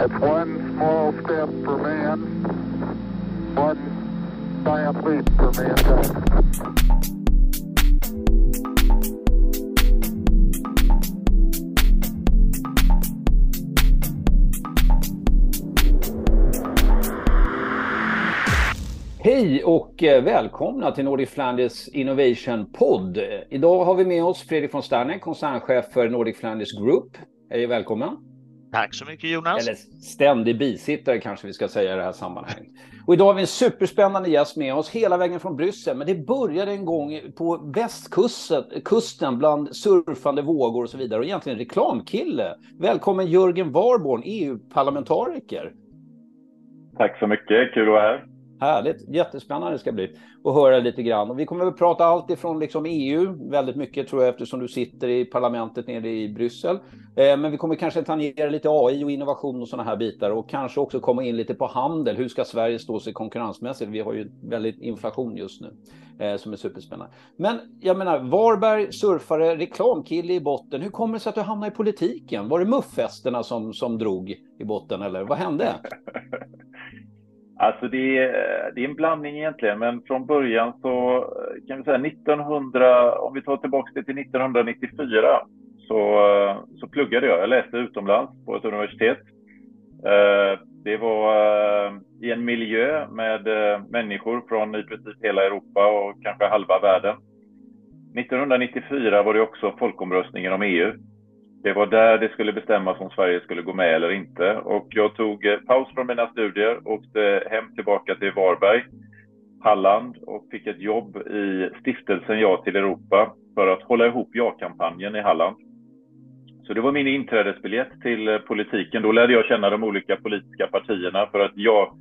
It's one small step for man, one giant leap for mankind. Hej och eh, välkomna till Nordic Flanders Innovation Podd. Idag har vi med oss Fredrik von Sterne, koncernchef för Nordic Flanders Group. Hej och välkommen. Tack så mycket Jonas. Eller ständig bisittare kanske vi ska säga i det här sammanhanget. Och idag har vi en superspännande gäst med oss hela vägen från Bryssel. Men det började en gång på västkusten kusten bland surfande vågor och så vidare. Och egentligen reklamkille. Välkommen Jörgen Warborn, EU-parlamentariker. Tack så mycket, kul att vara här. Härligt, jättespännande det ska bli att höra lite grann. Och vi kommer att prata allt ifrån liksom EU, väldigt mycket tror jag eftersom du sitter i parlamentet nere i Bryssel. Eh, men vi kommer kanske tangera lite AI och innovation och sådana här bitar och kanske också komma in lite på handel. Hur ska Sverige stå sig konkurrensmässigt? Vi har ju väldigt inflation just nu eh, som är superspännande. Men jag menar, Varberg, surfare, reklamkille i botten. Hur kommer det sig att du hamnade i politiken? Var det mufffesterna som, som drog i botten eller vad hände? Alltså det är, det är en blandning egentligen, men från början så kan vi säga 1900, om vi tar tillbaka det till 1994, så, så pluggade jag. Jag läste utomlands på ett universitet. Eh, det var eh, i en miljö med eh, människor från i princip hela Europa och kanske halva världen. 1994 var det också folkomröstningen om EU det var där det skulle bestämmas om Sverige skulle gå med eller inte. Och jag tog eh, paus från mina studier, åkte hem tillbaka till Varberg, Halland och fick ett jobb i stiftelsen Ja till Europa för att hålla ihop ja-kampanjen i Halland. Så det var min inträdesbiljett till eh, politiken. Då lärde jag känna de olika politiska partierna för att jag,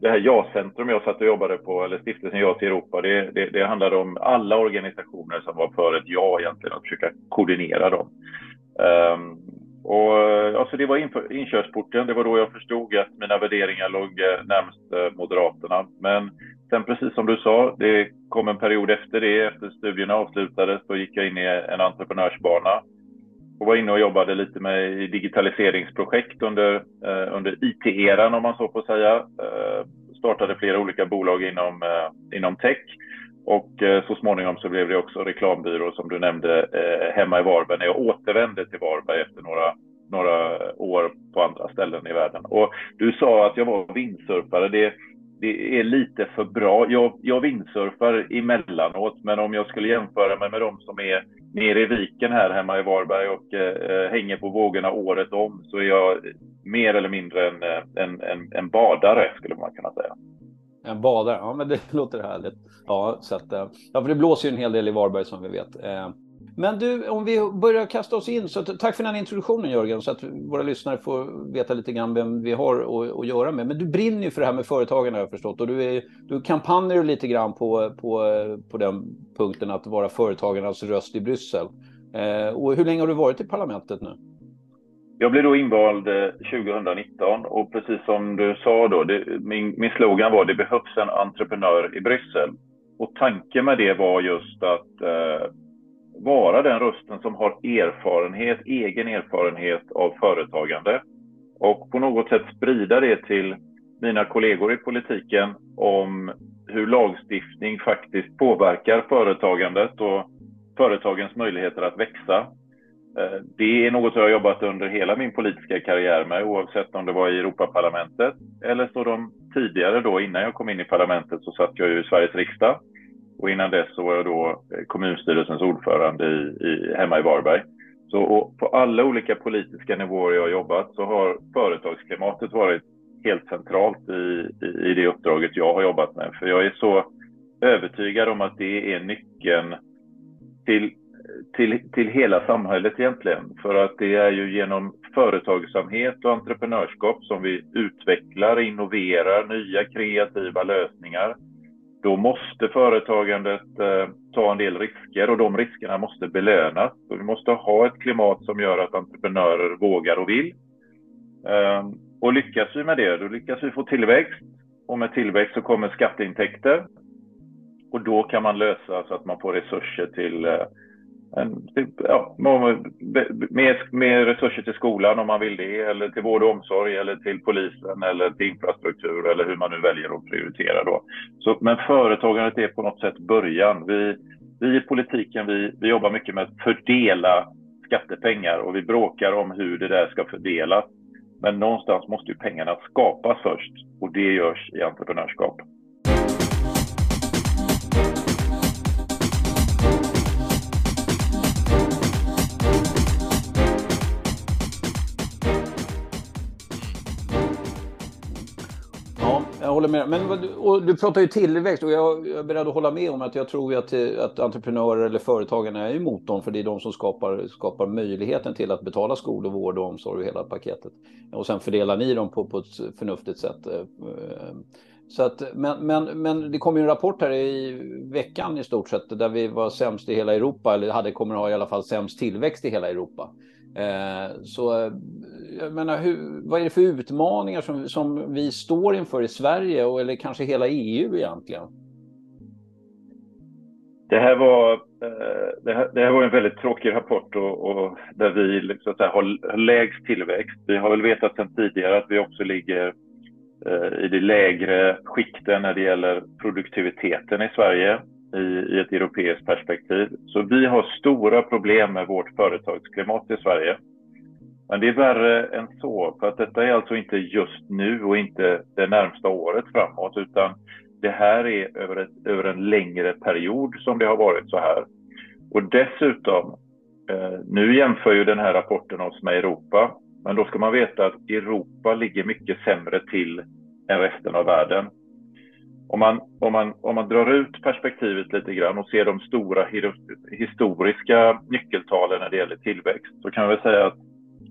det här ja-centrum jag satt och jobbade på, eller stiftelsen Ja till Europa, det, det, det handlade om alla organisationer som var för ett ja egentligen, att försöka koordinera dem. Um, och alltså det var inför, inkörsporten. Det var då jag förstod att mina värderingar låg eh, närmast eh, Moderaterna. Men sen precis som du sa, det kom en period efter det, efter studierna avslutades, så gick jag in i en entreprenörsbana och var inne och jobbade lite med digitaliseringsprojekt under, eh, under IT-eran om man så får säga. Eh, startade flera olika bolag inom, eh, inom tech och eh, så småningom så blev det också reklambyrå som du nämnde eh, hemma i Varberg när jag återvände till Varberg efter några, några år på andra ställen i världen. Och du sa att jag var vindsurfare. Det, det är lite för bra. Jag, jag vindsurfar emellanåt, men om jag skulle jämföra mig med de som är nere i viken här hemma i Varberg och eh, eh hänger på vågorna året om så är jag mer eller mindre en, en, en, en badare skulle man kunna säga. En badare, ja men det låter härligt. Ja, så att, eh, ja, för det blåser ju en hel del i Varberg som vi vet. Eh, men du, om vi börjar kasta oss in, så tack för den introduktionen Jörgen, så att våra lyssnare får veta lite grann vem vi har att, att göra med. Men du brinner ju för det här med företagarna har jag förstått och du, är, du kampanjer lite grann på, på, på den punkten att vara företagarnas röst i Bryssel. Eh, och hur länge har du varit i parlamentet nu? Jag blev då invald eh, 2019 och precis som du sa då, det, min, min slogan var det behövs en entreprenör i Bryssel. Och tanken med det var just att eh, vara den rösten som har erfarenhet, egen erfarenhet av företagande och på något sätt sprida det till mina kollegor i politiken om hur lagstiftning faktiskt påverkar företagandet och företagens möjligheter att växa Eh, det är något jag har jobbat under hela min politiska karriär med, oavsett om det var i Europaparlamentet eller så de tidigare då, innan jag kom in i parlamentet, så satt jag ju i Sveriges riksdag. Och innan dess så var jag då eh, kommunstyrelsens ordförande i, i, hemma i Varberg. Så på alla olika politiska nivåer jag har jobbat så har företagsklimatet varit helt centralt i, i, i det uppdraget jag har jobbat med. För jag är så övertygad om att det är nyckeln till till, till hela samhället egentligen. För att det är ju genom företagsamhet och entreprenörskap som vi utvecklar, innoverar nya kreativa lösningar. Då måste företagandet eh, ta en del risker och de riskerna måste belönas. Så vi måste ha ett klimat som gör att entreprenörer vågar och vill. Eh, och lyckas vi med det, då lyckas vi få tillväxt. Och med tillväxt så kommer skatteintäkter. Och då kan man lösa så att man får resurser till eh, Typ, ja, mer, mer resurser till skolan om man vill det, eller till vård och omsorg, eller till polisen, eller till infrastruktur, eller hur man nu väljer att prioritera. Då. Så, men företagandet är på något sätt början. Vi, vi i politiken vi, vi jobbar mycket med att fördela skattepengar och vi bråkar om hur det där ska fördelas. Men någonstans måste ju pengarna skapas först och det görs i entreprenörskap. Håller med. Men du pratar ju tillväxt och jag, är beredd att hålla med om att jag tror att, att entreprenörer eller företagen är emot dem för det är de som skapar, skapar möjligheten till att betala skolor, vård och omsorg och hela paketet. Och sen fördelar ni dem på, på ett förnuftigt sätt. Eh, eh. Så att, men, men, men det kom ju en rapport här i veckan i stort sett där vi var sämst i hela Europa, eller hade kommer att ha i alla fall sämst tillväxt i hela Europa. Eh, så eh, jag menar, hur, vad är det för utmaningar som, som vi står inför i Sverige och, eller kanske hela EU egentligen? Det här var, eh, det här, det här var en väldigt tråkig rapport och, och där vi liksom så har lägst tillväxt. Vi har väl vetat sedan tidigare att vi också ligger eh, i det lägre skikten när det gäller produktiviteten i Sverige i, i ett europeiskt perspektiv. Så vi har stora problem med vårt företagsklimat i Sverige. Men det är värre än så, för att detta är alltså inte just nu och inte det närmsta året framåt, utan det här är över, ett, över en längre period som det har varit så här. Och dessutom, eh, nu jämför ju den här rapporten oss med Europa, men då ska man veta att Europa ligger mycket sämre till än resten av världen. Om man, om, man, om man drar ut perspektivet lite grann och ser de stora historiska nyckeltalen när det gäller tillväxt så kan man väl säga att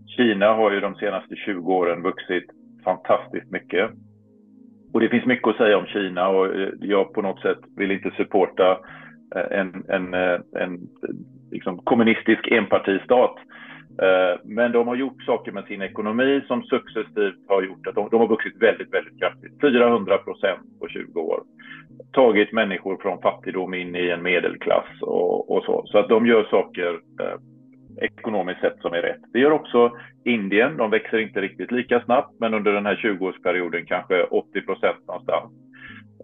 Kina har ju de senaste 20 åren vuxit fantastiskt mycket. Och det finns mycket att säga om Kina och eh, jag på något sätt vill inte supporta eh, en, en, eh, en liksom kommunistisk enpartistat. Eh, men de har gjort saker med sin ekonomi som successivt har gjort att de, de har vuxit väldigt, väldigt kraftigt. 400 procent på 20 år. Tagit människor från fattigdom in i en medelklass och, och så. Så att de gör saker eh, ekonomiskt sett som är rätt. Det gör också Indien. De växer inte riktigt lika snabbt, men under den här 20-årsperioden kanske 80 procent någonstans.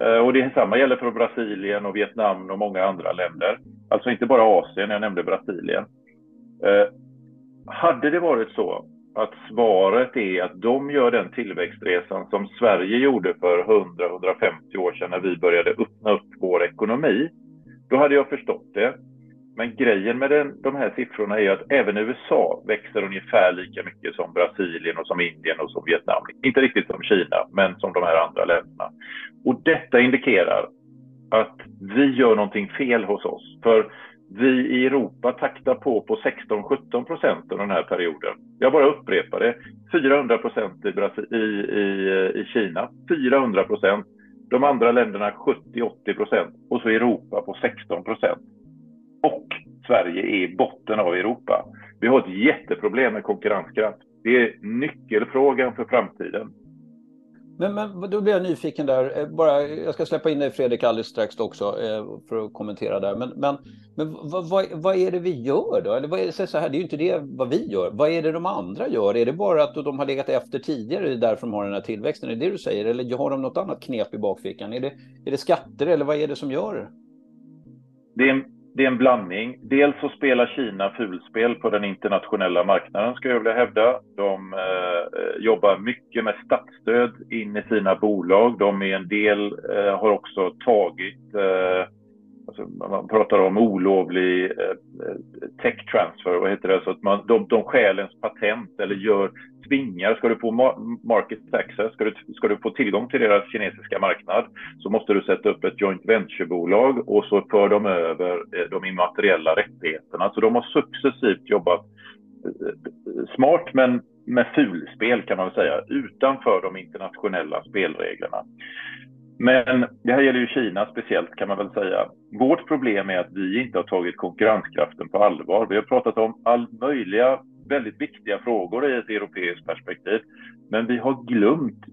Eh, och det samma gäller för Brasilien och Vietnam och många andra länder. Alltså inte bara Asien, jag nämnde Brasilien. Eh, hade det varit så att svaret är att de gör den tillväxtresan som Sverige gjorde för 100-150 år sedan när vi började öppna upp vår ekonomi, då hade jag förstått det. Men grejen med den, de här siffrorna är att även USA växer ungefär lika mycket som Brasilien och som Indien och som Vietnam. Inte riktigt som Kina, men som de här andra länderna. Och detta indikerar att vi gör någonting fel hos oss. För vi i Europa taktar på på 16-17 procent under den här perioden. Jag bara upprepar det. 400 procent i, i, i, i Kina, 400 procent. De andra länderna 70-80 procent och så Europa på 16 procent och Sverige är i botten av Europa. Vi har ett jätteproblem med konkurrenskraft. Det är nyckelfrågan för framtiden. Men, men då blir jag nyfiken där. Eh, bara, jag ska släppa in dig Fredrik alldeles strax också eh, för att kommentera där. Men, men, men vad, vad, vad, är det vi gör då? Eller vad är det, så här, det är ju inte det vad vi gör. Vad är det de andra gör? Är det bara att de har legat efter tidigare, det är därför de har den här tillväxten? Är det det du säger? Eller har de något annat knep i bakfickan? Är det, är det skatter eller vad är det som gör det? Det är det är en blandning. Dels så spelar Kina fulspel på den internationella marknaden, skulle jag vilja hävda. De eh, jobbar mycket med statsstöd in i sina bolag. De är en del, eh, har också tagit eh, Alltså man pratar om olovlig eh, tech transfer, vad heter det? Så att man, de, de stjäl ens patent eller gör tvingar, ska du få market access, ska du, ska du få tillgång till deras kinesiska marknad så måste du sätta upp ett joint venture-bolag och så för de över eh, de immateriella rättigheterna. Så de har successivt jobbat eh, smart men med fulspel kan man väl säga, utanför de internationella spelreglerna. Men det här gäller ju Kina speciellt kan man väl säga. Vårt problem är att vi inte har tagit konkurrenskraften på allvar. Vi har pratat om all möjliga väldigt viktiga frågor i ett europeiskt perspektiv. Men vi har glömt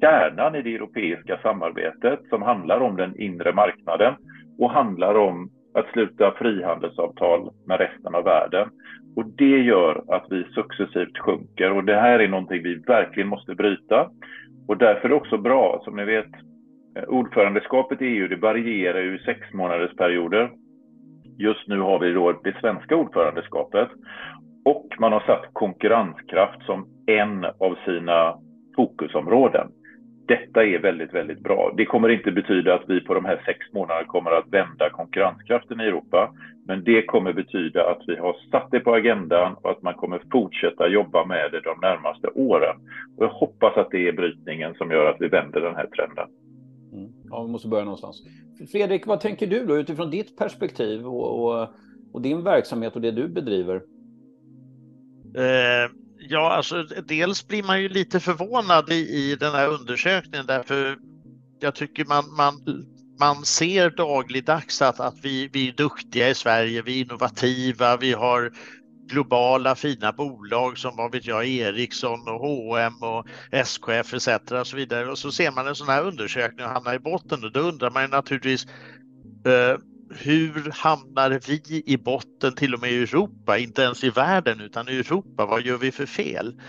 kärnan i det europeiska samarbetet som handlar om den inre marknaden och handlar om att sluta frihandelsavtal med resten av världen. Och det gör att vi successivt sjunker och det här är någonting vi verkligen måste bryta. Och därför är det också bra, som ni vet, Eh, ordförandeskapet i EU det varierar ju i sex månaders perioder. Just nu har vi då det svenska ordförandeskapet och man har satt konkurrenskraft som en av sina fokusområden. Detta är väldigt, väldigt bra. Det kommer inte betyda att vi på de här sex månaderna kommer att vända konkurrenskraften i Europa, men det kommer betyda att vi har satt det på agendan och att man kommer fortsätta jobba med det de närmaste åren. Och jag hoppas att det är brytningen som gör att vi vänder den här trenden. Ja, vi måste börja någonstans. Fredrik, vad tänker du då utifrån ditt perspektiv och, och, och din verksamhet och det du bedriver? Eh, ja, alltså dels blir man ju lite förvånad i, i den här undersökningen därför jag tycker man, man, man ser dagligdags att, att vi, vi är duktiga i Sverige, vi är innovativa, vi har globala fina bolag som vad vet jag, Ericsson och H&M och SKF etc. och så vidare. Och så ser man en sån här undersökning och hamnar i botten och då undrar man naturligtvis eh, hur hamnar vi i botten till och med i Europa, inte ens i världen utan i Europa, vad gör vi för fel?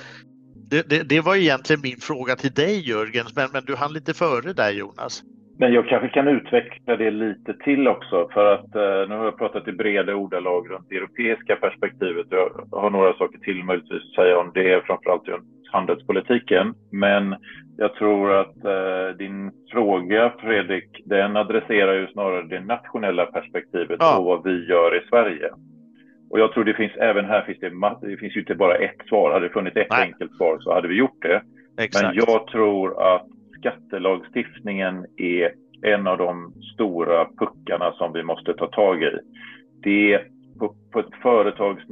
Det, det, det var egentligen min fråga till dig Jörgen, men, men du hann lite före där Jonas. Men jag kanske kan utveckla det lite till också för att eh, nu har jag pratat i breda ordalag runt det europeiska perspektivet. Jag har några saker till möjligtvis att säga om det, framförallt runt handelspolitiken. Men jag tror att eh, din fråga Fredrik, den adresserar ju snarare det nationella perspektivet ja. och vad vi gör i Sverige. Och jag tror det finns även här finns det, det finns ju inte bara ett svar. Hade det funnits ett Nej. enkelt svar så hade vi gjort det. Exakt. Men jag tror att skattelagstiftningen är en av de stora puckarna som vi måste ta tag i. Det är på, på ett företags,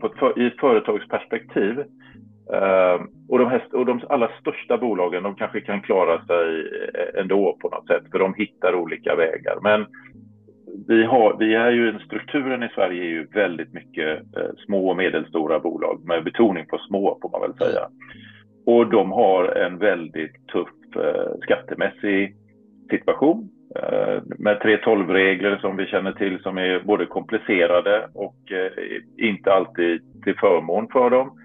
på ett i ett företagsperspektiv uh, och, de här, och de allra största bolagen de kanske kan klara sig eh, ändå på något sätt för de hittar olika vägar. Men vi, har, vi är ju, strukturen i Sverige är ju väldigt mycket eh, små och medelstora bolag med betoning på små får man väl säga. Och de har en väldigt tuff Eh, skattemässig situation eh, med 3.12-regler som vi känner till som är både komplicerade och eh, inte alltid till förmån för dem.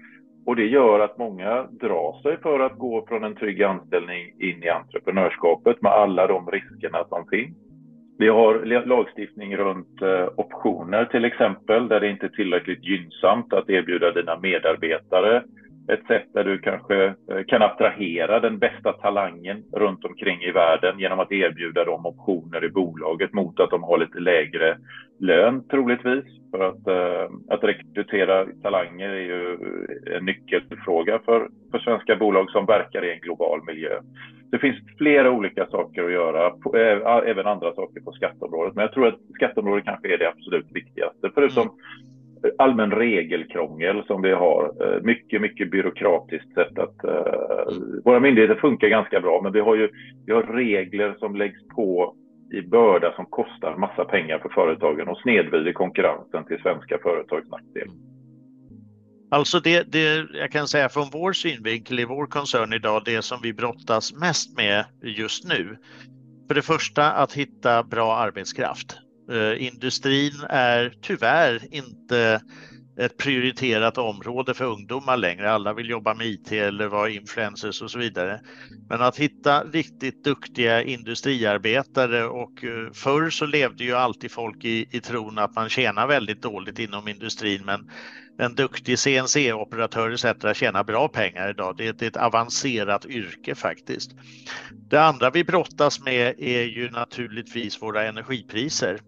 Och det gör att många drar sig för att gå från en trygg anställning in i entreprenörskapet med alla de riskerna som finns. Vi har lagstiftning runt optioner till exempel, där det inte är tillräckligt gynnsamt att erbjuda dina medarbetare ett sätt där du kanske eh, kan attrahera den bästa talangen runt omkring i världen genom att erbjuda dem optioner i bolaget mot att de har lite lägre lön troligtvis. För att, eh, att rekrytera talanger är ju en nyckelfråga för, för svenska bolag som verkar i en global miljö. Det finns flera olika saker att göra, eh, även andra saker på skatteområdet. Men jag tror att skatteområdet kanske är det absolut viktigaste. Förutom mm allmän regelkrångel som vi har. Eh, mycket, mycket byråkratiskt sätt att... Uh, våra myndigheter funkar ganska bra, men vi har ju vi har regler som läggs på i börda som kostar massa pengar för företagen och snedvrider konkurrensen till svenska företags nackdel. Alltså det, det, jag kan säga från vår synvinkel i vår koncern idag, det som vi brottas mest med just nu. För det första att hitta bra arbetskraft. Eh, industrin är tyvärr inte ett prioriterat område för ungdomar längre. Alla vill jobba med IT eller vara influencers och så vidare. Men att hitta riktigt duktiga industriarbetare och eh, förr så levde ju alltid folk i, i tron att man tjänar väldigt dåligt inom industrin men en duktig CNC-operatör etc. tjänar bra pengar idag. Det är, ett avancerat yrke faktiskt. Det andra vi brottas med är ju naturligtvis våra energipriser.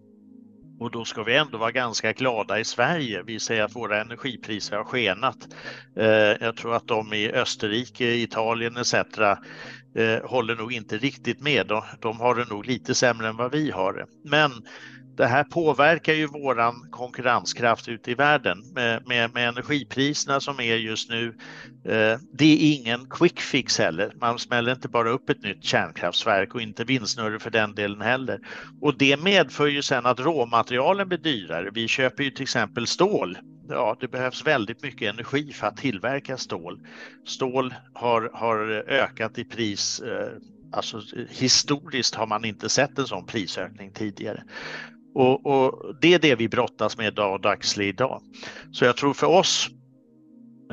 Och då ska vi ändå vara ganska glada i Sverige. Vi säger att våra energipriser har skenat. Eh, jag tror att de i Österrike, Italien etc. Eh, håller nog inte riktigt med. De har det nog lite sämre än vad vi har det. Men det här påverkar ju våran konkurrenskraft ute i världen med, med, med energipriserna som är just nu. Eh, det är ingen quick fix heller. Man smäller inte bara upp ett nytt kärnkraftverk och inte vindsnurror för den delen heller. Och det medför ju sen att råmaterialen blir dyrare. Vi köper ju till exempel stål ja, det behövs väldigt mycket energi för att tillverka stål. Stål har, har ökat i pris. Eh, alltså, historiskt har man inte sett en sån prisökning tidigare. Och, och, det är det vi brottas med idag, dagslig idag. Så jag tror för oss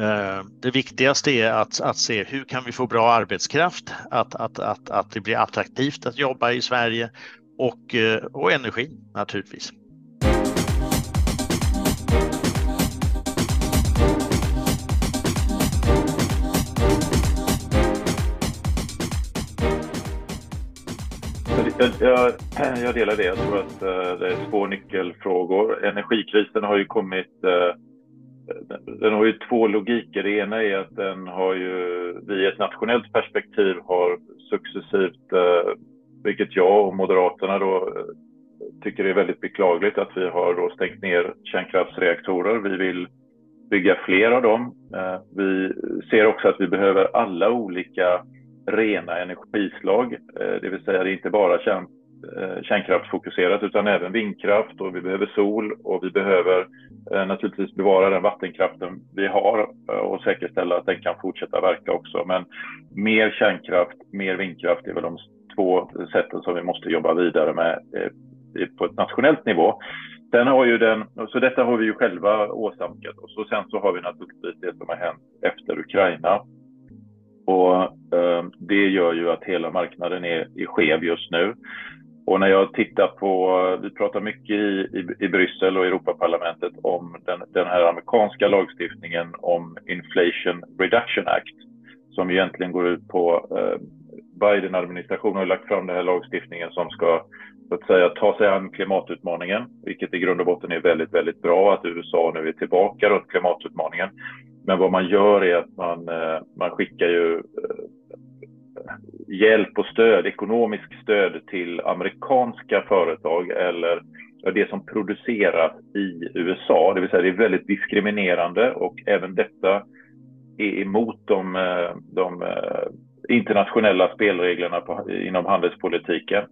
eh, det viktigaste är att, att se hur kan vi få bra arbetskraft, att, att, att, att det blir attraktivt att jobba i Sverige och, eh, och energi naturligtvis. Jag, jag, jag, delar det. Jag tror att eh, det är två nyckelfrågor. Energikrisen har ju kommit... Eh, den har ju två logiker. Det ena är att den har ju, vi ett nationellt perspektiv har successivt, eh, vilket jag och Moderaterna då tycker är väldigt beklagligt, att vi har då stängt ner kärnkraftsreaktorer. Vi vill bygga fler av dem. Vi ser också att vi behöver alla olika rena energislag, eh, det vill säga det är inte bara kärn, eh, kärnkraftsfokuserat utan även vindkraft och vi behöver sol och vi behöver eh, naturligtvis bevara den vattenkraften vi har och säkerställa att den kan fortsätta verka också. Men mer kärnkraft, mer vindkraft är väl de två sätten som vi måste jobba vidare med på ett nationellt nivå. Sen har ju den, så detta har vi ju själva åsamkat oss och sen så har vi naturligtvis det som har hänt efter Ukraina och eh, det gör ju att hela marknaden är, är skev just nu. Och när jag tittar på, vi pratar mycket i, i, i Bryssel och Europaparlamentet om den, den här amerikanska lagstiftningen om Inflation Reduction Act som egentligen går ut på eh, Biden-administrationen har lagt fram den här lagstiftningen som ska så att säga, ta sig an klimatutmaningen, vilket i grund och botten är väldigt, väldigt bra att USA nu är tillbaka runt klimatutmaningen. Men vad man gör är att man, eh, man skickar ju eh, hjälp och stöd, ekonomisk stöd till amerikanska företag eller det som produceras i USA. Det vill säga det är väldigt diskriminerande och även detta är emot de, eh, de internationella spelreglerna på, inom handelspolitiken.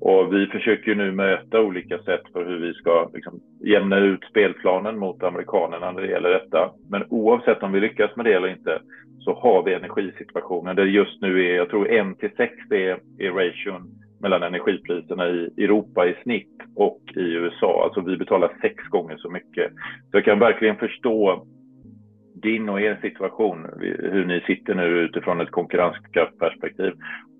Och vi försöker nu möta olika sätt för hur vi ska liksom, jämna ut spelplanen mot amerikanerna när det gäller detta. Men oavsett om vi lyckas med det eller inte så har vi energisituationen där just nu är, jag tror 1 till 6 är, är ration mellan energipriserna i Europa i snitt och i USA. Alltså vi betalar sex gånger så mycket. Så jag kan verkligen förstå din och er situation, hur ni sitter nu utifrån ett konkurrenskraftperspektiv.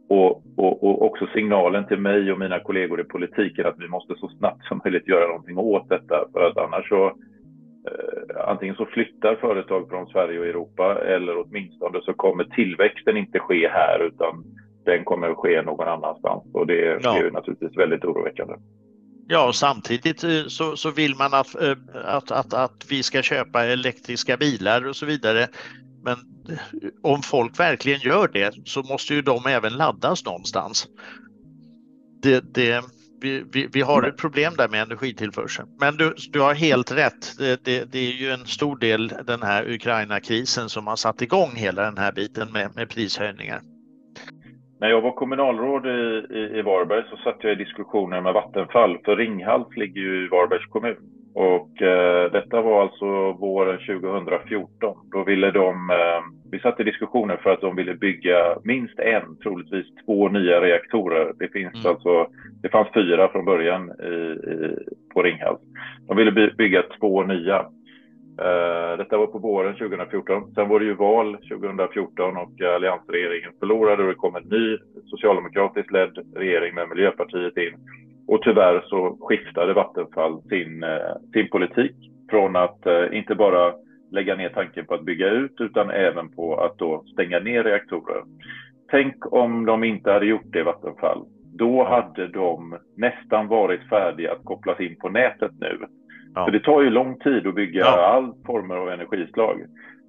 Och, och, och, också signalen till mig och mina kollegor i politiken att vi måste så snabbt som möjligt göra någonting åt detta. För att annars så eh, antingen så flyttar företag från Sverige och Europa eller åtminstone så kommer tillväxten inte ske här utan den kommer att ske någon annanstans och det ja. är ju naturligtvis väldigt oroväckande. Ja, och samtidigt eh, så, så vill man att, eh, att, att, att vi ska köpa elektriska bilar och så vidare. Men eh, om folk verkligen gör det så måste ju de även laddas någonstans. Det, det, vi, vi, vi har ett problem där med energitillförseln. Men du, du har helt rätt. Det, det, det är ju en stor del den här Ukraina-krisen som har satt igång hela den här biten med, med prishöjningar. När jag var kommunalråd i, i, i, Varberg så satt jag i diskussioner med Vattenfall, för Ringhals ligger ju i Varbergs kommun. Och eh, detta var alltså våren 2014. Då ville de, eh, vi satt i diskussioner för att de ville bygga minst en, troligtvis två nya reaktorer. Det finns mm. alltså, det fanns fyra från början i, i, på Ringhals. De ville by, bygga två nya. Eh, detta var på våren 2014. Sen var det ju val 2014 och alliansregeringen förlorade och det kom en ny socialdemokratiskt ledd regering med Miljöpartiet in. Och tyvärr så skiftade Vattenfall sin, eh, sin politik från att eh, inte bara lägga ner tanken på att bygga ut utan även på att då stänga ner reaktorer. Tänk om de inte hade gjort det, Vattenfall. Då hade de nästan varit färdiga att kopplas in på nätet nu. Ja. För det tar ju lång tid att bygga ja. all former av energislag.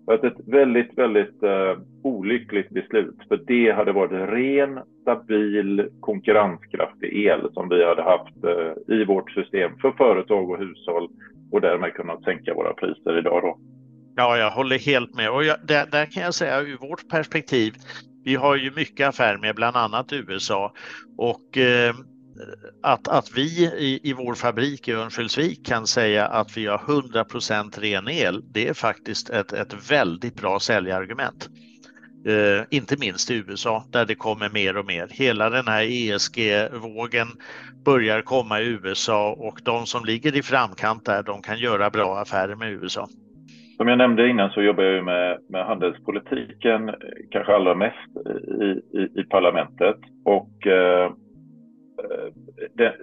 Så att ett väldigt, väldigt uh, olyckligt beslut. För det hade varit ren, stabil, konkurrenskraftig el som vi hade haft uh, i vårt system för företag och hushåll och därmed kunnat sänka våra priser idag. Då. Ja, jag håller helt med. Och jag, där, där kan jag säga ur vårt perspektiv, vi har ju mycket affär med bland annat USA och eh, att, att vi i, i vår fabrik i Örnsköldsvik kan säga att vi har 100 ren el, det är faktiskt ett, ett väldigt bra säljargument. Eh, inte minst i USA där det kommer mer och mer. Hela den här ESG-vågen börjar komma i USA och de som ligger i framkant där, de kan göra bra affärer med USA. Som jag nämnde innan så jobbar jag med, med handelspolitiken, eh, kanske allra mest i, i, i parlamentet. Och eh, det,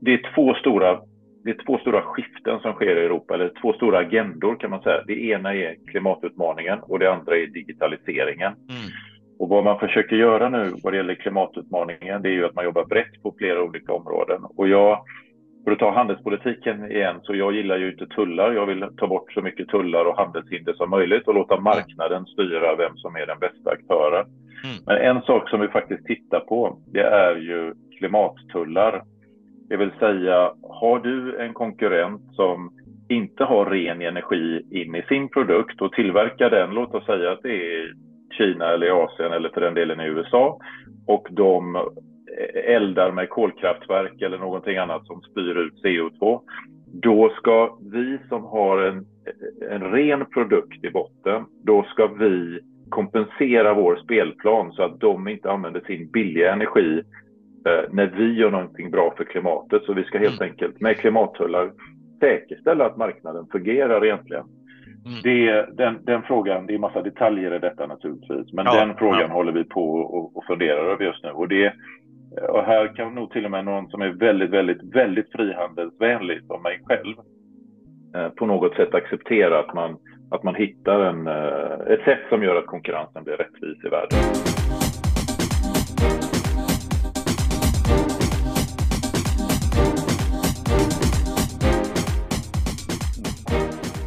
det, är två stora, det är två stora skiften som sker i Europa, eller två stora agendor kan man säga. Det ena är klimatutmaningen och det andra är digitaliseringen. Mm. Och vad man försöker göra nu vad det gäller klimatutmaningen, det är ju att man jobbar brett på flera olika områden. Och jag för att ta handelspolitiken igen, så jag gillar ju inte tullar. Jag vill ta bort så mycket tullar och handelshinder som möjligt och låta marknaden styra vem som är den bästa aktören. Mm. Men en sak som vi faktiskt tittar på, det är ju klimattullar. Det vill säga, har du en konkurrent som inte har ren energi in i sin produkt och tillverkar den, låt oss säga att det är Kina eller Asien eller för den delen i USA och de eldar med kolkraftverk eller någonting annat som spyr ut CO2, då ska vi som har en, en ren produkt i botten, då ska vi kompensera vår spelplan så att de inte använder sin billiga energi när vi gör någonting bra för klimatet. Så vi ska helt mm. enkelt med klimattullar säkerställa att marknaden fungerar egentligen. Mm. Det, den, den, frågan, det är massa detaljer i detta naturligtvis, men ja, den frågan ja. håller vi på och, och funderar över just nu. Och det, och här kan nog till och med någon som är väldigt, väldigt, väldigt frihandelsvänlig som mig själv eh, på något sätt acceptera att man, att man hittar en, eh, ett sätt som gör att konkurrensen blir rättvis i världen.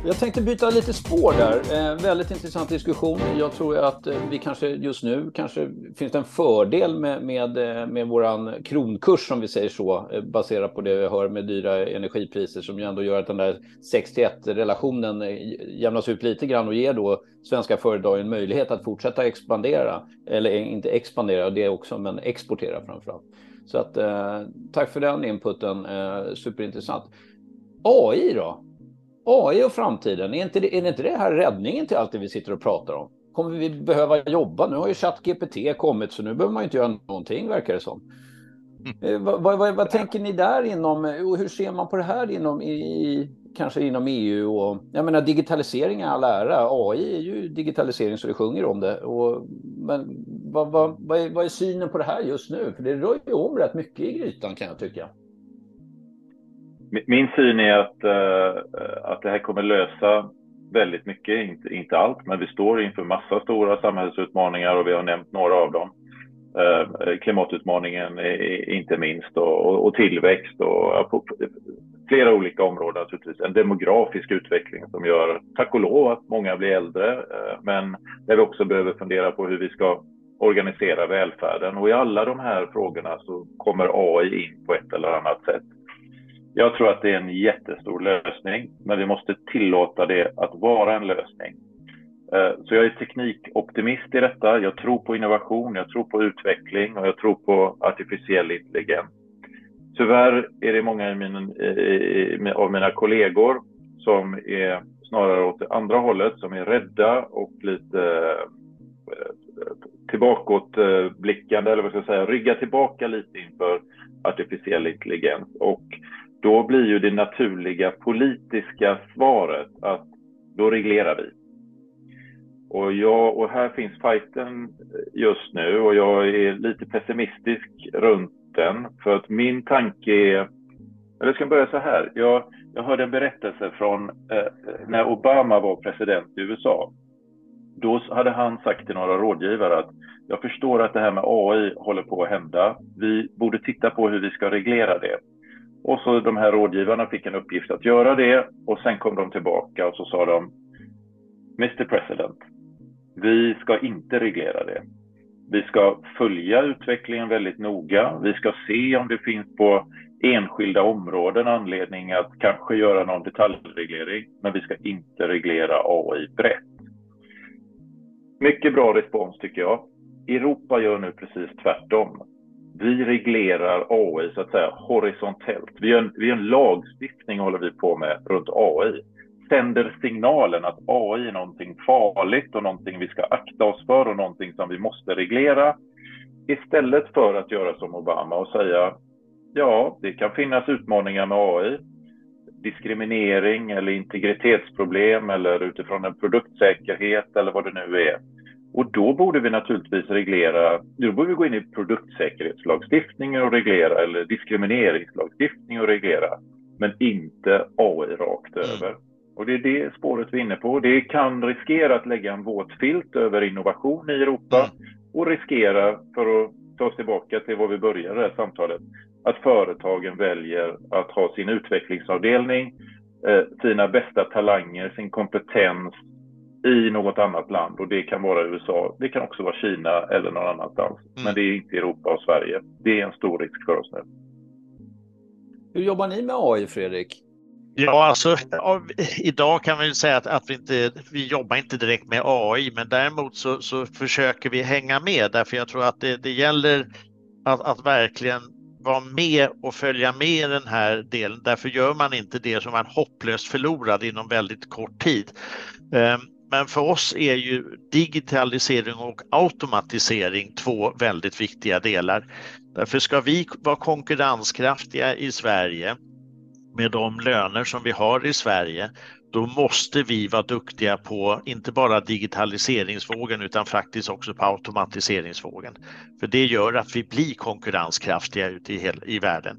Jag tänkte byta lite spår där. Eh, väldigt intressant diskussion. Jag tror att eh, vi kanske just nu kanske finns det en fördel med, med, eh, med våran kronkurs som vi säger så, eh, baserat på det vi hör med dyra energipriser som ju ändå gör att den där 61 relationen eh, jämnas ut lite grann och ger då svenska företag en möjlighet att fortsätta expandera. Eller eh, inte expandera, det också, men exportera framför allt. Så att eh, tack för den inputen, eh, superintressant. AI då? AI och framtiden, är inte, det, är inte det här räddningen till allt det vi sitter och pratar om? Kommer vi behöva jobba? Nu har ju ChatGPT kommit så nu behöver man inte göra någonting verkar det som. Mm. Vad, vad, vad, tänker ni där inom, och hur ser man på det här inom, i, kanske inom EU? Och, jag menar digitalisering är all ära, AI är ju digitalisering så det sjunger om det. Och, men vad, vad, vad, är, vad är synen på det här just nu? För det rör ju om rätt mycket i grytan kan jag tycka. Min syn är att, eh, att det här kommer lösa väldigt mycket, inte, inte allt, men vi står inför massa stora samhällsutmaningar och vi har nämnt några av dem. Eh, klimatutmaningen är, inte minst och, och, och tillväxt och på, flera olika områden naturligtvis. En demografisk utveckling som gör, tack och lov, att många blir äldre, eh, men där vi också behöver fundera på hur vi ska organisera välfärden. Och i alla de här frågorna så kommer AI in på ett eller annat sätt. Jag tror att det är en jättestor lösning, men vi måste tillåta det att vara en lösning. Eh, så jag är teknikoptimist i detta. Jag tror på innovation, jag tror på utveckling och jag tror på artificiell intelligens. Tyvärr är det många av mina kollegor som är snarare åt det andra hållet, som är rädda och lite eh, tillbakåtblickande, eller vad ska jag säga, rygga tillbaka lite inför artificiell intelligens. Och då blir ju det naturliga politiska svaret att då reglerar vi. Och, jag, och här finns fighten just nu och jag är lite pessimistisk runt den. För att min tanke är, eller jag ska börja så här. Jag, jag hörde en berättelse från eh, när Obama var president i USA. Då hade han sagt till några rådgivare att jag förstår att det här med AI håller på att hända. Vi borde titta på hur vi ska reglera det. Och så de här rådgivarna fick en uppgift att göra det och sen kom de tillbaka och så sa de Mr President, vi ska inte reglera det. Vi ska följa utvecklingen väldigt noga. Vi ska se om det finns på enskilda områden anledning att kanske göra någon detaljreglering, men vi ska inte reglera AI brett. Mycket bra respons tycker jag. Europa gör nu precis tvärtom vi reglerar AI så att säga horisontellt. Vi gör, en, vi gör en lagstiftning håller vi på med runt AI. sänder signalen att AI är någonting farligt och någonting vi ska akta oss för och någonting som vi måste reglera. Istället för att göra som Obama och säga ja, det kan finnas utmaningar med AI. Diskriminering eller integritetsproblem eller utifrån en produktsäkerhet eller vad det nu är. Och då borde vi naturligtvis reglera, då borde vi gå in i produktsäkerhetslagstiftningen och reglera eller diskrimineringslagstiftning och reglera, men inte AI rakt mm. över. Och det är det spåret vi är inne på. Det kan riskera att lägga en våt filt över innovation i Europa mm. och riskera, för att ta oss tillbaka till vad vi började det här samtalet, att företagen väljer att ha sin utvecklingsavdelning, eh, sina bästa talanger, sin kompetens i något annat land och det kan vara USA, det kan också vara Kina eller någon annanstans. Mm. Men det är inte Europa och Sverige. Det är en stor risk för oss nu. Hur jobbar ni med AI, Fredrik? Ja, alltså idag kan vi säga att, att vi inte vi jobbar inte direkt med AI, men däremot så, så försöker vi hänga med därför jag tror att det, det gäller att, att verkligen vara med och följa med i den här delen. Därför gör man inte det som man hopplöst förlorad inom väldigt kort tid. Men för oss är ju digitalisering och automatisering två väldigt viktiga delar. Därför ska vi vara konkurrenskraftiga i Sverige med de löner som vi har i Sverige, då måste vi vara duktiga på inte bara digitaliseringsvågen utan faktiskt också på automatiseringsvågen. För det gör att vi blir konkurrenskraftiga ute i, hel, i världen.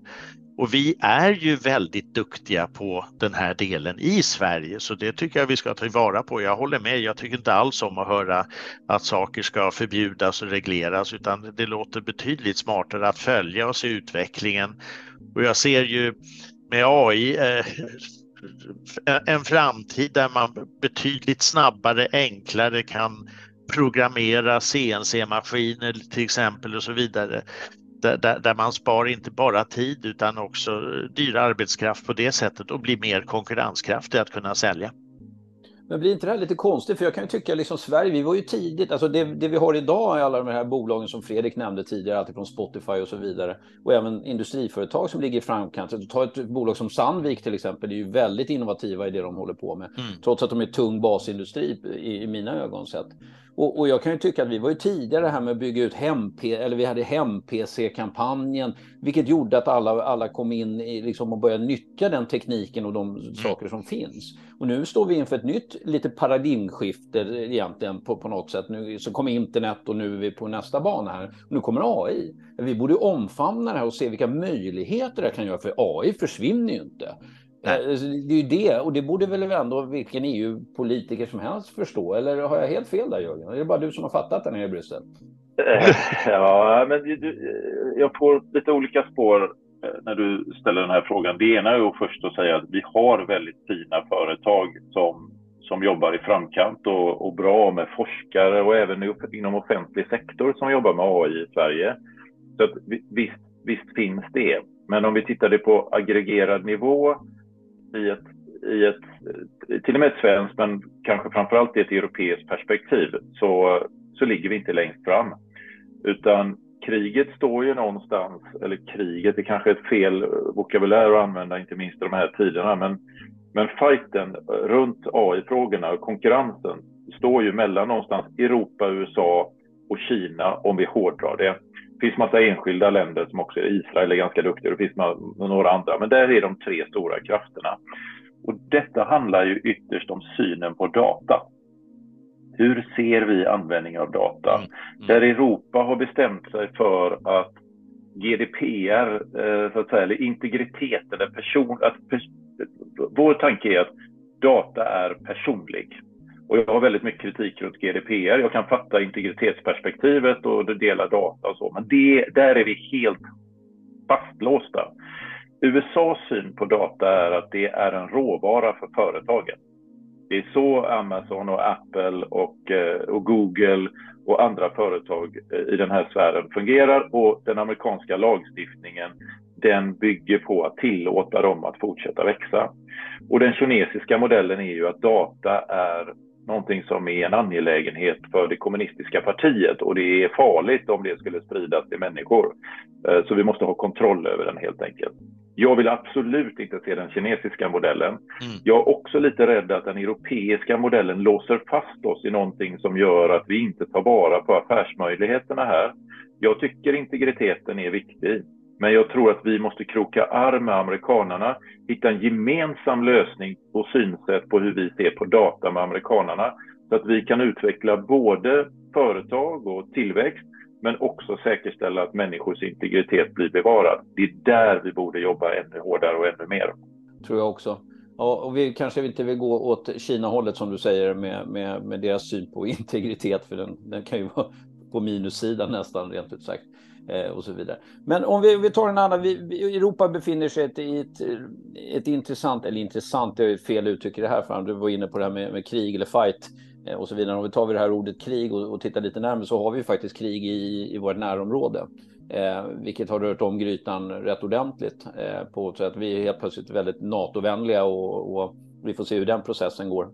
Och vi är ju väldigt duktiga på den här delen i Sverige så det tycker jag vi ska ta vara på. Jag håller med, jag tycker inte alls om att höra att saker ska förbjudas och regleras utan det låter betydligt smartare att följa och se utvecklingen. Och jag ser ju med AI eh, en framtid där man betydligt snabbare, enklare kan programmera CNC-maskiner till exempel och så vidare där, där, man spar inte bara tid utan också dyr arbetskraft på det sättet och blir mer konkurrenskraftig att kunna sälja. Men blir inte det här lite konstigt? För jag kan ju tycka liksom Sverige, vi var ju tidigt, alltså det, det vi har idag är alla de här bolagen som Fredrik nämnde tidigare, alltifrån Spotify och så vidare. Och även industriföretag som ligger i framkant. Ta ett bolag som Sandvik till exempel, det är ju väldigt innovativa i det de håller på med. Mm. Trots att de är tung basindustri i, i mina ögon sett. Och, och, jag kan ju tycka att vi var ju tidigare här med att bygga ut hem eller vi hade hem-PC-kampanjen, vilket gjorde att alla, alla kom in i, liksom, och började nyttja den tekniken och de mm. saker som finns. Och nu står vi inför ett nytt lite paradigmskifte egentligen på, på något sätt. Nu så kommer internet och nu är vi på nästa bana här. Och nu kommer AI. Vi borde omfamna det här och se vilka möjligheter det kan göra, för AI försvinner ju inte. Nej. Eh, det är ju det, och det borde väl ändå vilken EU-politiker som helst förstå. Eller har jag helt fel där Jörgen? Är det bara du som har fattat det nere i Bryssel? Ja, men jag får lite olika spår eh, när du ställer den här frågan. Det ena är ju först att säga att vi har väldigt fina företag som, som jobbar i framkant och, och bra med forskare och även inom offentlig sektor som jobbar med AI i Sverige. Så att, visst, visst finns det. Men om vi tittar det på aggregerad nivå i ett, i ett, till och med ett svenskt, men kanske framförallt i ett europeiskt perspektiv, så, så ligger vi inte längst fram. Utan kriget står ju någonstans, eller kriget är kanske ett fel vokabulär att använda, inte minst i de här tiderna, men, men fighten runt AI-frågorna och konkurrensen står ju mellan någonstans Europa, USA och Kina om vi hårdrar det. Finns massa enskilda länder som också, Israel är ganska duktiga, det finns några andra, men där är de tre stora krafterna. Och detta handlar ju ytterst om synen på data. Hur ser vi användning av data? Mm. Mm. Där Europa har bestämt sig för att GDPR, eh, så att säga, eller integritet eller person... Att, vår tanke är att data är personlig. Och jag har väldigt mycket kritik runt GDPR. Jag kan fatta integritetsperspektivet och dela data och så, men det, där är vi helt fastlåsta. USAs syn på data är att det är en råvara för företagen. Det är så Amazon och Apple och, eh, och Google och andra företag eh, i den här sfären fungerar och den amerikanska lagstiftningen den bygger på att tillåta dem att fortsätta växa. Och den kinesiska modellen är ju att data är någonting som är en angelägenhet för det kommunistiska partiet och det är farligt om det skulle spridas till människor. Eh, så vi måste ha kontroll över den helt enkelt. Jag vill absolut inte se den kinesiska modellen. Mm. Jag är också lite rädd att den europeiska modellen låser fast oss i någonting som gör att vi inte tar vara på affärsmöjligheterna här. Jag tycker integriteten är viktig. Men jag tror att vi måste kroka arm med amerikanarna, hitta en gemensam lösning och synsätt på hur vi ser på data med amerikanarna. Så att vi kan utveckla både företag och tillväxt, men också säkerställa att människors integritet blir bevarad. Det är där vi borde jobba ännu hårdare och ännu mer. Tror jag också. Ja, och vi kanske inte vill gå åt Kina-hållet som du säger med, med, med deras syn på integritet, för den, den kan ju vara på minussidan nästan rent ut sagt. Eh, och så vidare. Men om vi, vi tar en annan, vi, Europa befinner sig i ett, ett, intressant, eller intressant, det är fel uttryck i det här, för du var inne på det här med, med krig eller fight eh, och så vidare. Om vi tar det här ordet krig och, och tittar lite närmare så har vi faktiskt krig i, i vårt närområde. Eh, vilket har rört om grytan rätt ordentligt eh, på så att vi är helt plötsligt väldigt NATO-vänliga och, och vi får se hur den processen går.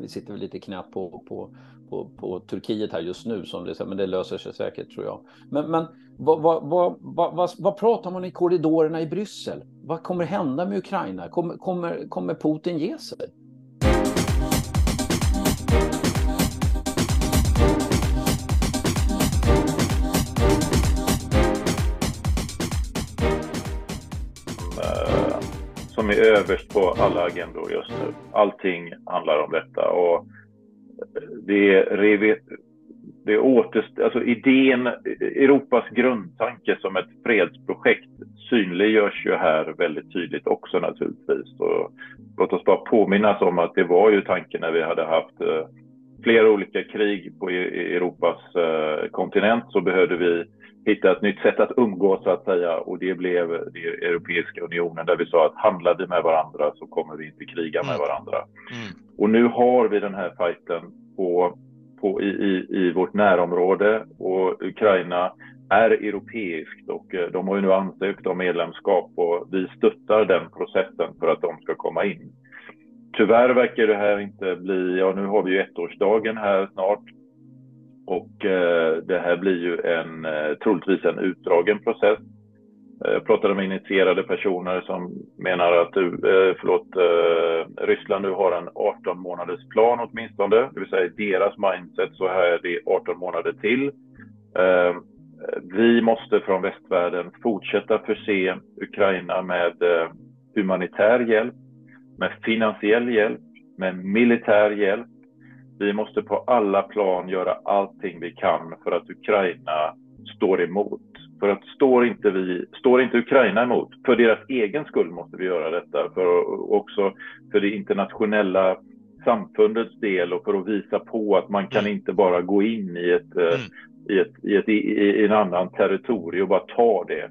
Vi sitter väl lite knappt på, på, på, på Turkiet här just nu, som det, men det löser sig säkert tror jag. Men, men vad, vad, vad, vad, vad pratar man i korridorerna i Bryssel? Vad kommer hända med Ukraina? Kommer, kommer, kommer Putin ge sig? Som är överst på alla agendor just nu. Allting handlar om detta och eh, det, det återst, alltså idén, Europas grundtanke som ett fredsprojekt synliggörs ju här väldigt tydligt också naturligtvis. Och låt oss bara påminnas om att det var ju tanken när vi hade haft eh, flera olika krig på e-, Europas eh, kontinent så behövde vi hitta ett nytt sätt att umgås så att säga och det blev det Europeiska unionen där vi sa att handlar vi med varandra så kommer vi inte kriga med mm. varandra. Mm. Och nu har vi den här fighten på, på, i, i, i vårt närområde och Ukraina är europeiskt och eh, de har ju nu ansökt om medlemskap och vi stöttar den processen för att de ska komma in. Tyvärr verkar det här inte bli, ja nu har vi ju ettårsdagen här snart och eh, det här blir ju en, eh, troligtvis en utdragen process. Eh, jag pratade med initierade personer som menar att du, eh, förlåt, eh, Ryssland nu har en 18 månaders plan åtminstone, det vill säga deras mindset så här är det 18 månader till. Eh, vi måste från västvärlden fortsätta förse Ukraina med eh, humanitär hjälp, med finansiell hjälp, med militär hjälp. Vi måste på alla plan göra allting vi kan för att Ukraina står emot. För att står inte, vi, står inte Ukraina emot, för deras egen skull måste vi göra detta, för också för det internationella samfundets del och för att visa på att man kan mm. inte bara gå in i ett, eh, mm. i ett, i ett i, i en annan territorium och bara ta det.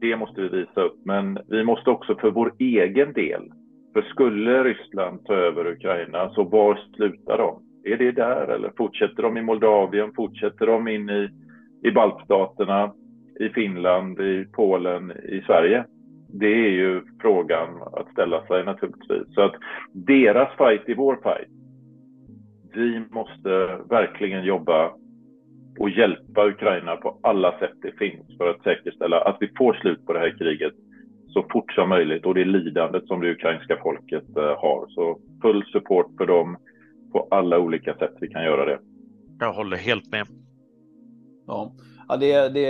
Det måste vi visa upp, men vi måste också för vår egen del. För skulle Ryssland ta över Ukraina, så var slutar de? Är det där eller fortsätter de i Moldavien? Fortsätter de in i, i baltstaterna? i Finland, i Polen, i Sverige? Det är ju frågan att ställa sig naturligtvis. Så att deras fight är vår fight. Vi måste verkligen jobba och hjälpa Ukraina på alla sätt det finns för att säkerställa att vi får slut på det här kriget så fort som möjligt och det lidandet som det ukrainska folket eh, har. Så full support för dem på alla olika sätt vi kan göra det. Jag håller helt med. Ja, Ja, det, det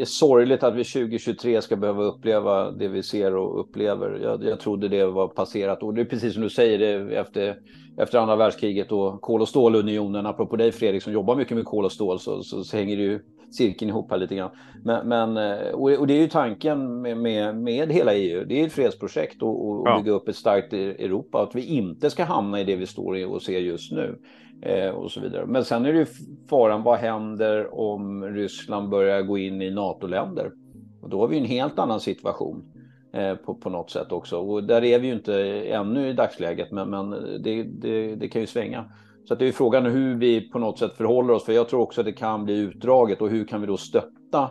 är sorgligt att vi 2023 ska behöva uppleva det vi ser och upplever. Jag, jag trodde det var passerat och det är precis som du säger, det efter, efter andra världskriget och kol och stålunionen, apropå dig Fredrik som jobbar mycket med kol och stål, så, så, så hänger det ju cirkeln ihop här lite grann. Men, men och, det är ju tanken med, med, med hela EU, det är ett fredsprojekt och, och ja. bygga upp ett starkt Europa, att vi inte ska hamna i det vi står i och ser just nu eh, och så vidare. Men sen är det ju faran, vad händer om Ryssland börjar gå in i NATO-länder? Och då har vi en helt annan situation eh, på, på något sätt också. Och där är vi ju inte ännu i dagsläget, men, men det, det, det kan ju svänga. Så det är frågan hur vi på något sätt förhåller oss, för jag tror också att det kan bli utdraget och hur kan vi då stötta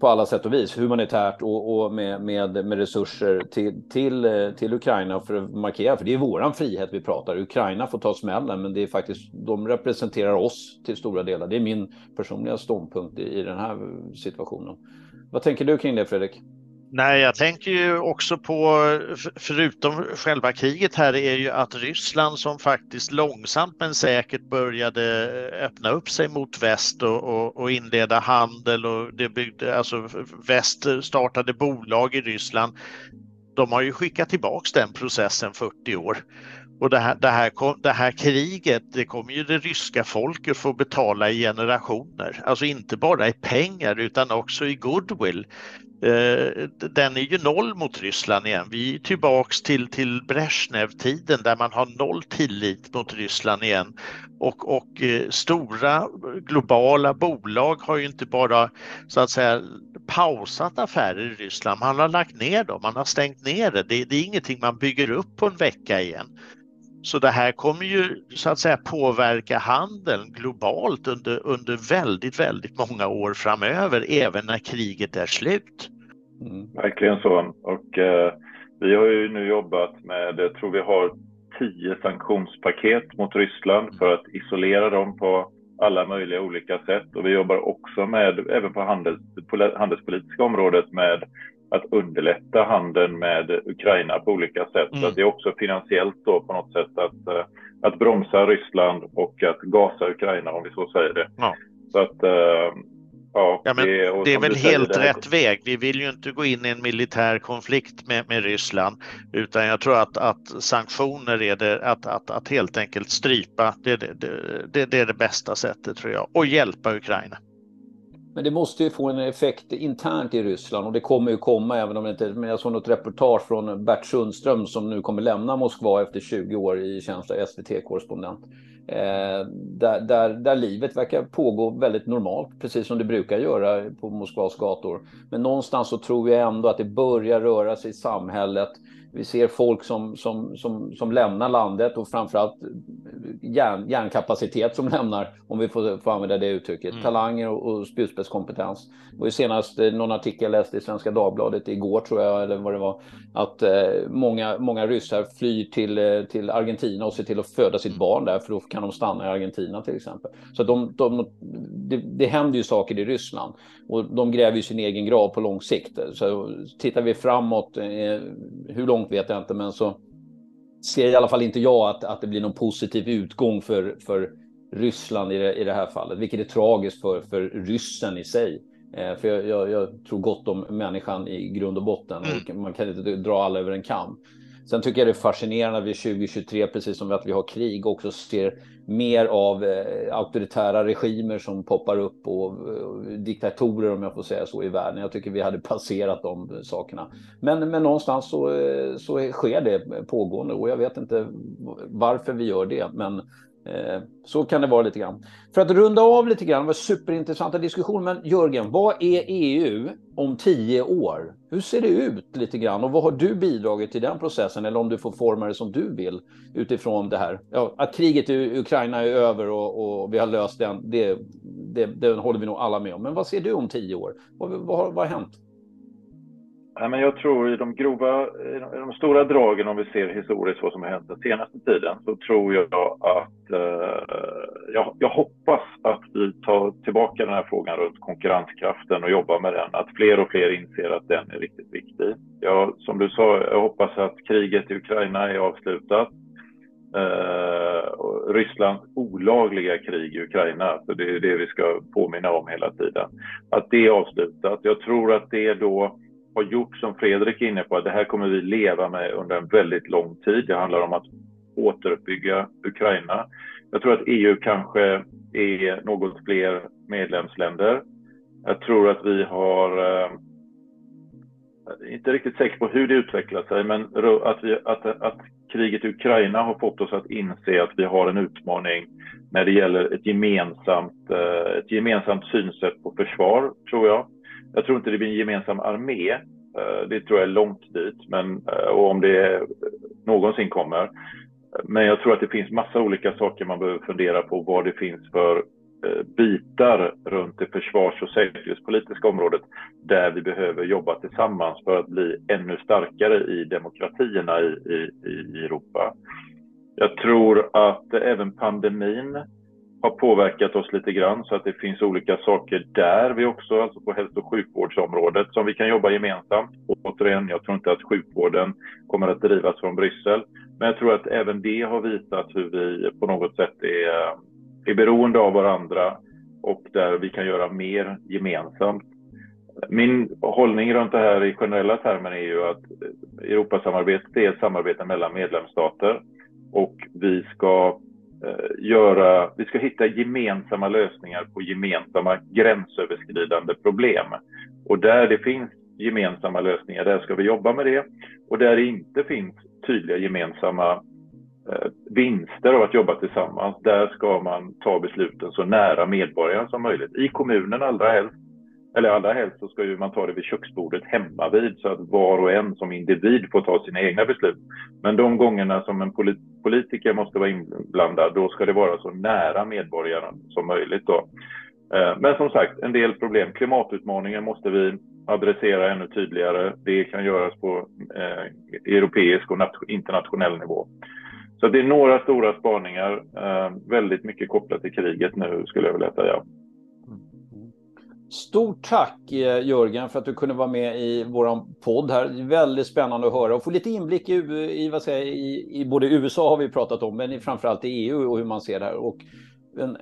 på alla sätt och vis, humanitärt och, och med, med, med, resurser till, till, till Ukraina för att markera, för det är våran frihet vi pratar. Ukraina får ta smällen, men det är faktiskt, de representerar oss till stora delar. Det är min personliga ståndpunkt i, i den här situationen. Vad tänker du kring det, Fredrik? Nej, jag tänker ju också på, förutom själva kriget här, är ju att Ryssland som faktiskt långsamt men säkert började eh, öppna upp sig mot väst och, och, och inleda handel och det byggde, alltså väst startade bolag i Ryssland. De har ju skickat tillbaks den processen 40 år. Och det här, det, här, det här kriget, det kommer ju det ryska folket få betala i generationer. Alltså inte bara i pengar utan också i goodwill. Eh, den är ju noll mot Ryssland igen. Vi är tillbaks till, till Brezhnev-tiden där man har noll tillit mot Ryssland igen. Och, och eh, stora globala bolag har ju inte bara så att säga pausat affärer i Ryssland, man har lagt ner dem, man har stängt ner det. det. Det är ingenting man bygger upp på en vecka igen. Så det här kommer ju så att säga påverka handeln globalt under, under väldigt, väldigt många år framöver, även när kriget är slut. Mm. Verkligen så. Och eh, vi har ju nu jobbat med, jag tror vi har tio sanktionspaket mot Ryssland för att isolera dem på alla möjliga olika sätt. Och vi jobbar också med, även på handels, på handelspolitiska området, med att underlätta handeln med Ukraina på olika sätt. Mm. Så det är också finansiellt då på något sätt att, eh, att bromsa Ryssland och att gasa Ukraina om vi så säger det. Ja. Så att, eh, ja, ja men det, det är väl helt säger, rätt väg. Vi vill ju inte gå in i en militär konflikt med, med Ryssland utan jag tror att, att sanktioner är det, att, att, att helt enkelt strypa, det, det, det, det är det bästa sättet tror jag och hjälpa Ukraina. Men det måste ju få en effekt internt i Ryssland och det kommer ju komma även om det inte... Men jag såg något reportage från Bert Sundström som nu kommer lämna Moskva efter 20 år i tjänst av SVT-korrespondent. Eh, där, där, där livet verkar pågå väldigt normalt, precis som det brukar göra på Moskvas gator. Men någonstans så tror jag ändå att det börjar röra sig i samhället vi ser folk som, som, som, som lämnar landet och framförallt hjärn, hjärnkapacitet som lämnar, om vi får, får använda det uttrycket, mm. talanger och, och spjutspetskompetens. Det var ju senast eh, någon artikel jag läste i Svenska Dagbladet igår tror jag, eller vad det var, att eh, många, många ryssar flyr till, eh, till Argentina och ser till att föda sitt barn där, för då kan de stanna i Argentina till exempel. Så de, de, det, det händer ju saker i Ryssland och de gräver ju sin egen grav på lång sikt. Så tittar vi framåt, eh, hur långt långt vet jag inte, men så ser i alla fall inte jag att, att det blir någon positiv utgång för, för Ryssland i det, i det här fallet, vilket är tragiskt för, för ryssen i sig. Eh, för jag, jag, jag, tror gott om människan i grund och botten. Och mm. man kan inte dra alla över en kam. Sen tycker jag det är fascinerande att vi 2023, precis som att vi har krig, också ser mer av eh, auktoritära regimer som poppar upp och, och, diktatorer om jag får säga så i världen. Jag tycker vi hade passerat de sakerna. Men, men någonstans så, eh, så sker det pågående och jag vet inte varför vi gör det. Men Eh, så kan det vara lite grann. För att runda av lite grann, det var superintressanta diskussioner. Men Jörgen, vad är EU om tio år? Hur ser det ut lite grann och vad har du bidragit till den processen? Eller om du får forma det som du vill utifrån det här. Ja, att kriget i Ukraina är över och, och vi har löst den, det, det, det, håller vi nog alla med om. Men vad ser du om tio år? Vad, vad, vad har hänt? Ja, men jag tror i de grova, i de stora dragen om vi ser historiskt vad som har hänt den senaste tiden så tror jag att eh, jag, jag, hoppas att vi tar tillbaka den här frågan runt konkurrenskraften och jobbar med den. Att fler och fler inser att den är riktigt viktig. Jag, som du sa, jag hoppas att kriget i Ukraina är avslutat. Eh, Rysslands olagliga krig i Ukraina, för det är det vi ska påminna om hela tiden. Att det är avslutat. Jag tror att det då har gjort, som Fredrik är inne på, att det här kommer vi leva med under en väldigt lång tid. Det handlar om att återuppbygga Ukraina. Jag tror att EU kanske är något fler medlemsländer. Jag tror att vi har, eh, inte riktigt säker på hur det utvecklar sig, men att, vi, att, att kriget i Ukraina har fått oss att inse att vi har en utmaning när det gäller ett gemensamt, eh, ett gemensamt synsätt på försvar, tror jag. Jag tror inte det blir en gemensam armé. Eh, det tror jag är långt dit, men, eh, och om det någonsin kommer. Men jag tror att det finns massa olika saker man behöver fundera på vad det finns för eh, bitar runt det försvars och säkerhetspolitiska området där vi behöver jobba tillsammans för att bli ännu starkare i demokratierna i, i, i Europa. Jag tror att även pandemin har påverkat oss lite grann så att det finns olika saker där vi också, alltså på hälso och sjukvårdsområdet som vi kan jobba gemensamt. Och återigen, jag tror inte att sjukvården kommer att drivas från Bryssel. Men jag tror att även det har visat hur vi på något sätt är, är beroende av varandra och där vi kan göra mer gemensamt. Min hållning runt det här i generella termer är ju att Europasamarbetet är ett samarbete mellan medlemsstater och vi ska Eh, göra, vi ska hitta gemensamma lösningar på gemensamma gränsöverskridande problem. Och där det finns gemensamma lösningar, där ska vi jobba med det. Och där det inte finns tydliga gemensamma eh, vinster av att jobba tillsammans, där ska man ta besluten så nära medborgaren som möjligt. I kommunen allra helst, eller allra helst så ska ju man ta det vid köksbordet hemma vid så att var och en som individ får ta sina egna beslut. Men de gångerna som en politiker måste vara inblandad, då ska det vara så nära medborgaren som möjligt. Då. Eh, men som sagt, en del problem. Klimatutmaningen måste vi adressera ännu tydligare. Det kan göras på eh, europeisk och internationell nivå. Så det är några stora spaningar, eh, väldigt mycket kopplat till kriget nu skulle jag vilja säga. Stort tack eh, Jörgen för att du kunde vara med i vår podd här. Väldigt spännande att höra och få lite inblick i, i, vad säger, i, i både USA har vi pratat om, men framförallt i EU och hur man ser det här. Och en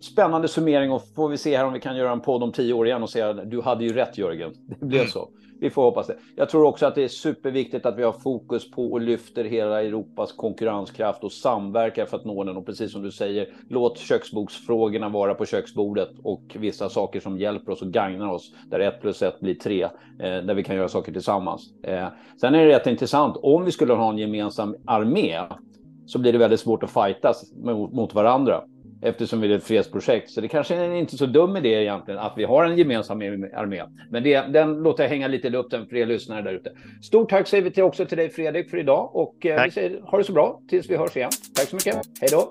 spännande summering och får vi se här om vi kan göra en podd om tio år igen och säga du hade ju rätt Jörgen. Det blev mm. så vi får hoppas det. Jag tror också att det är superviktigt att vi har fokus på och lyfter hela Europas konkurrenskraft och samverkar för att nå den. Och precis som du säger, låt köksboksfrågorna vara på köksbordet och vissa saker som hjälper oss och gagnar oss, där ett plus ett blir tre, eh, där vi kan göra saker tillsammans. Eh, sen är det rätt intressant, om vi skulle ha en gemensam armé så blir det väldigt svårt att fightas mot, mot varandra eftersom vi är ett fredsprojekt. Så det kanske är inte så dum idé egentligen att vi har en gemensam armé. Men det, den låter jag hänga lite i luften för er lyssnare där ute. Stort tack säger vi till också till dig Fredrik för idag och eh, vi säger ha det så bra tills vi hörs igen. Tack så mycket. Hej då!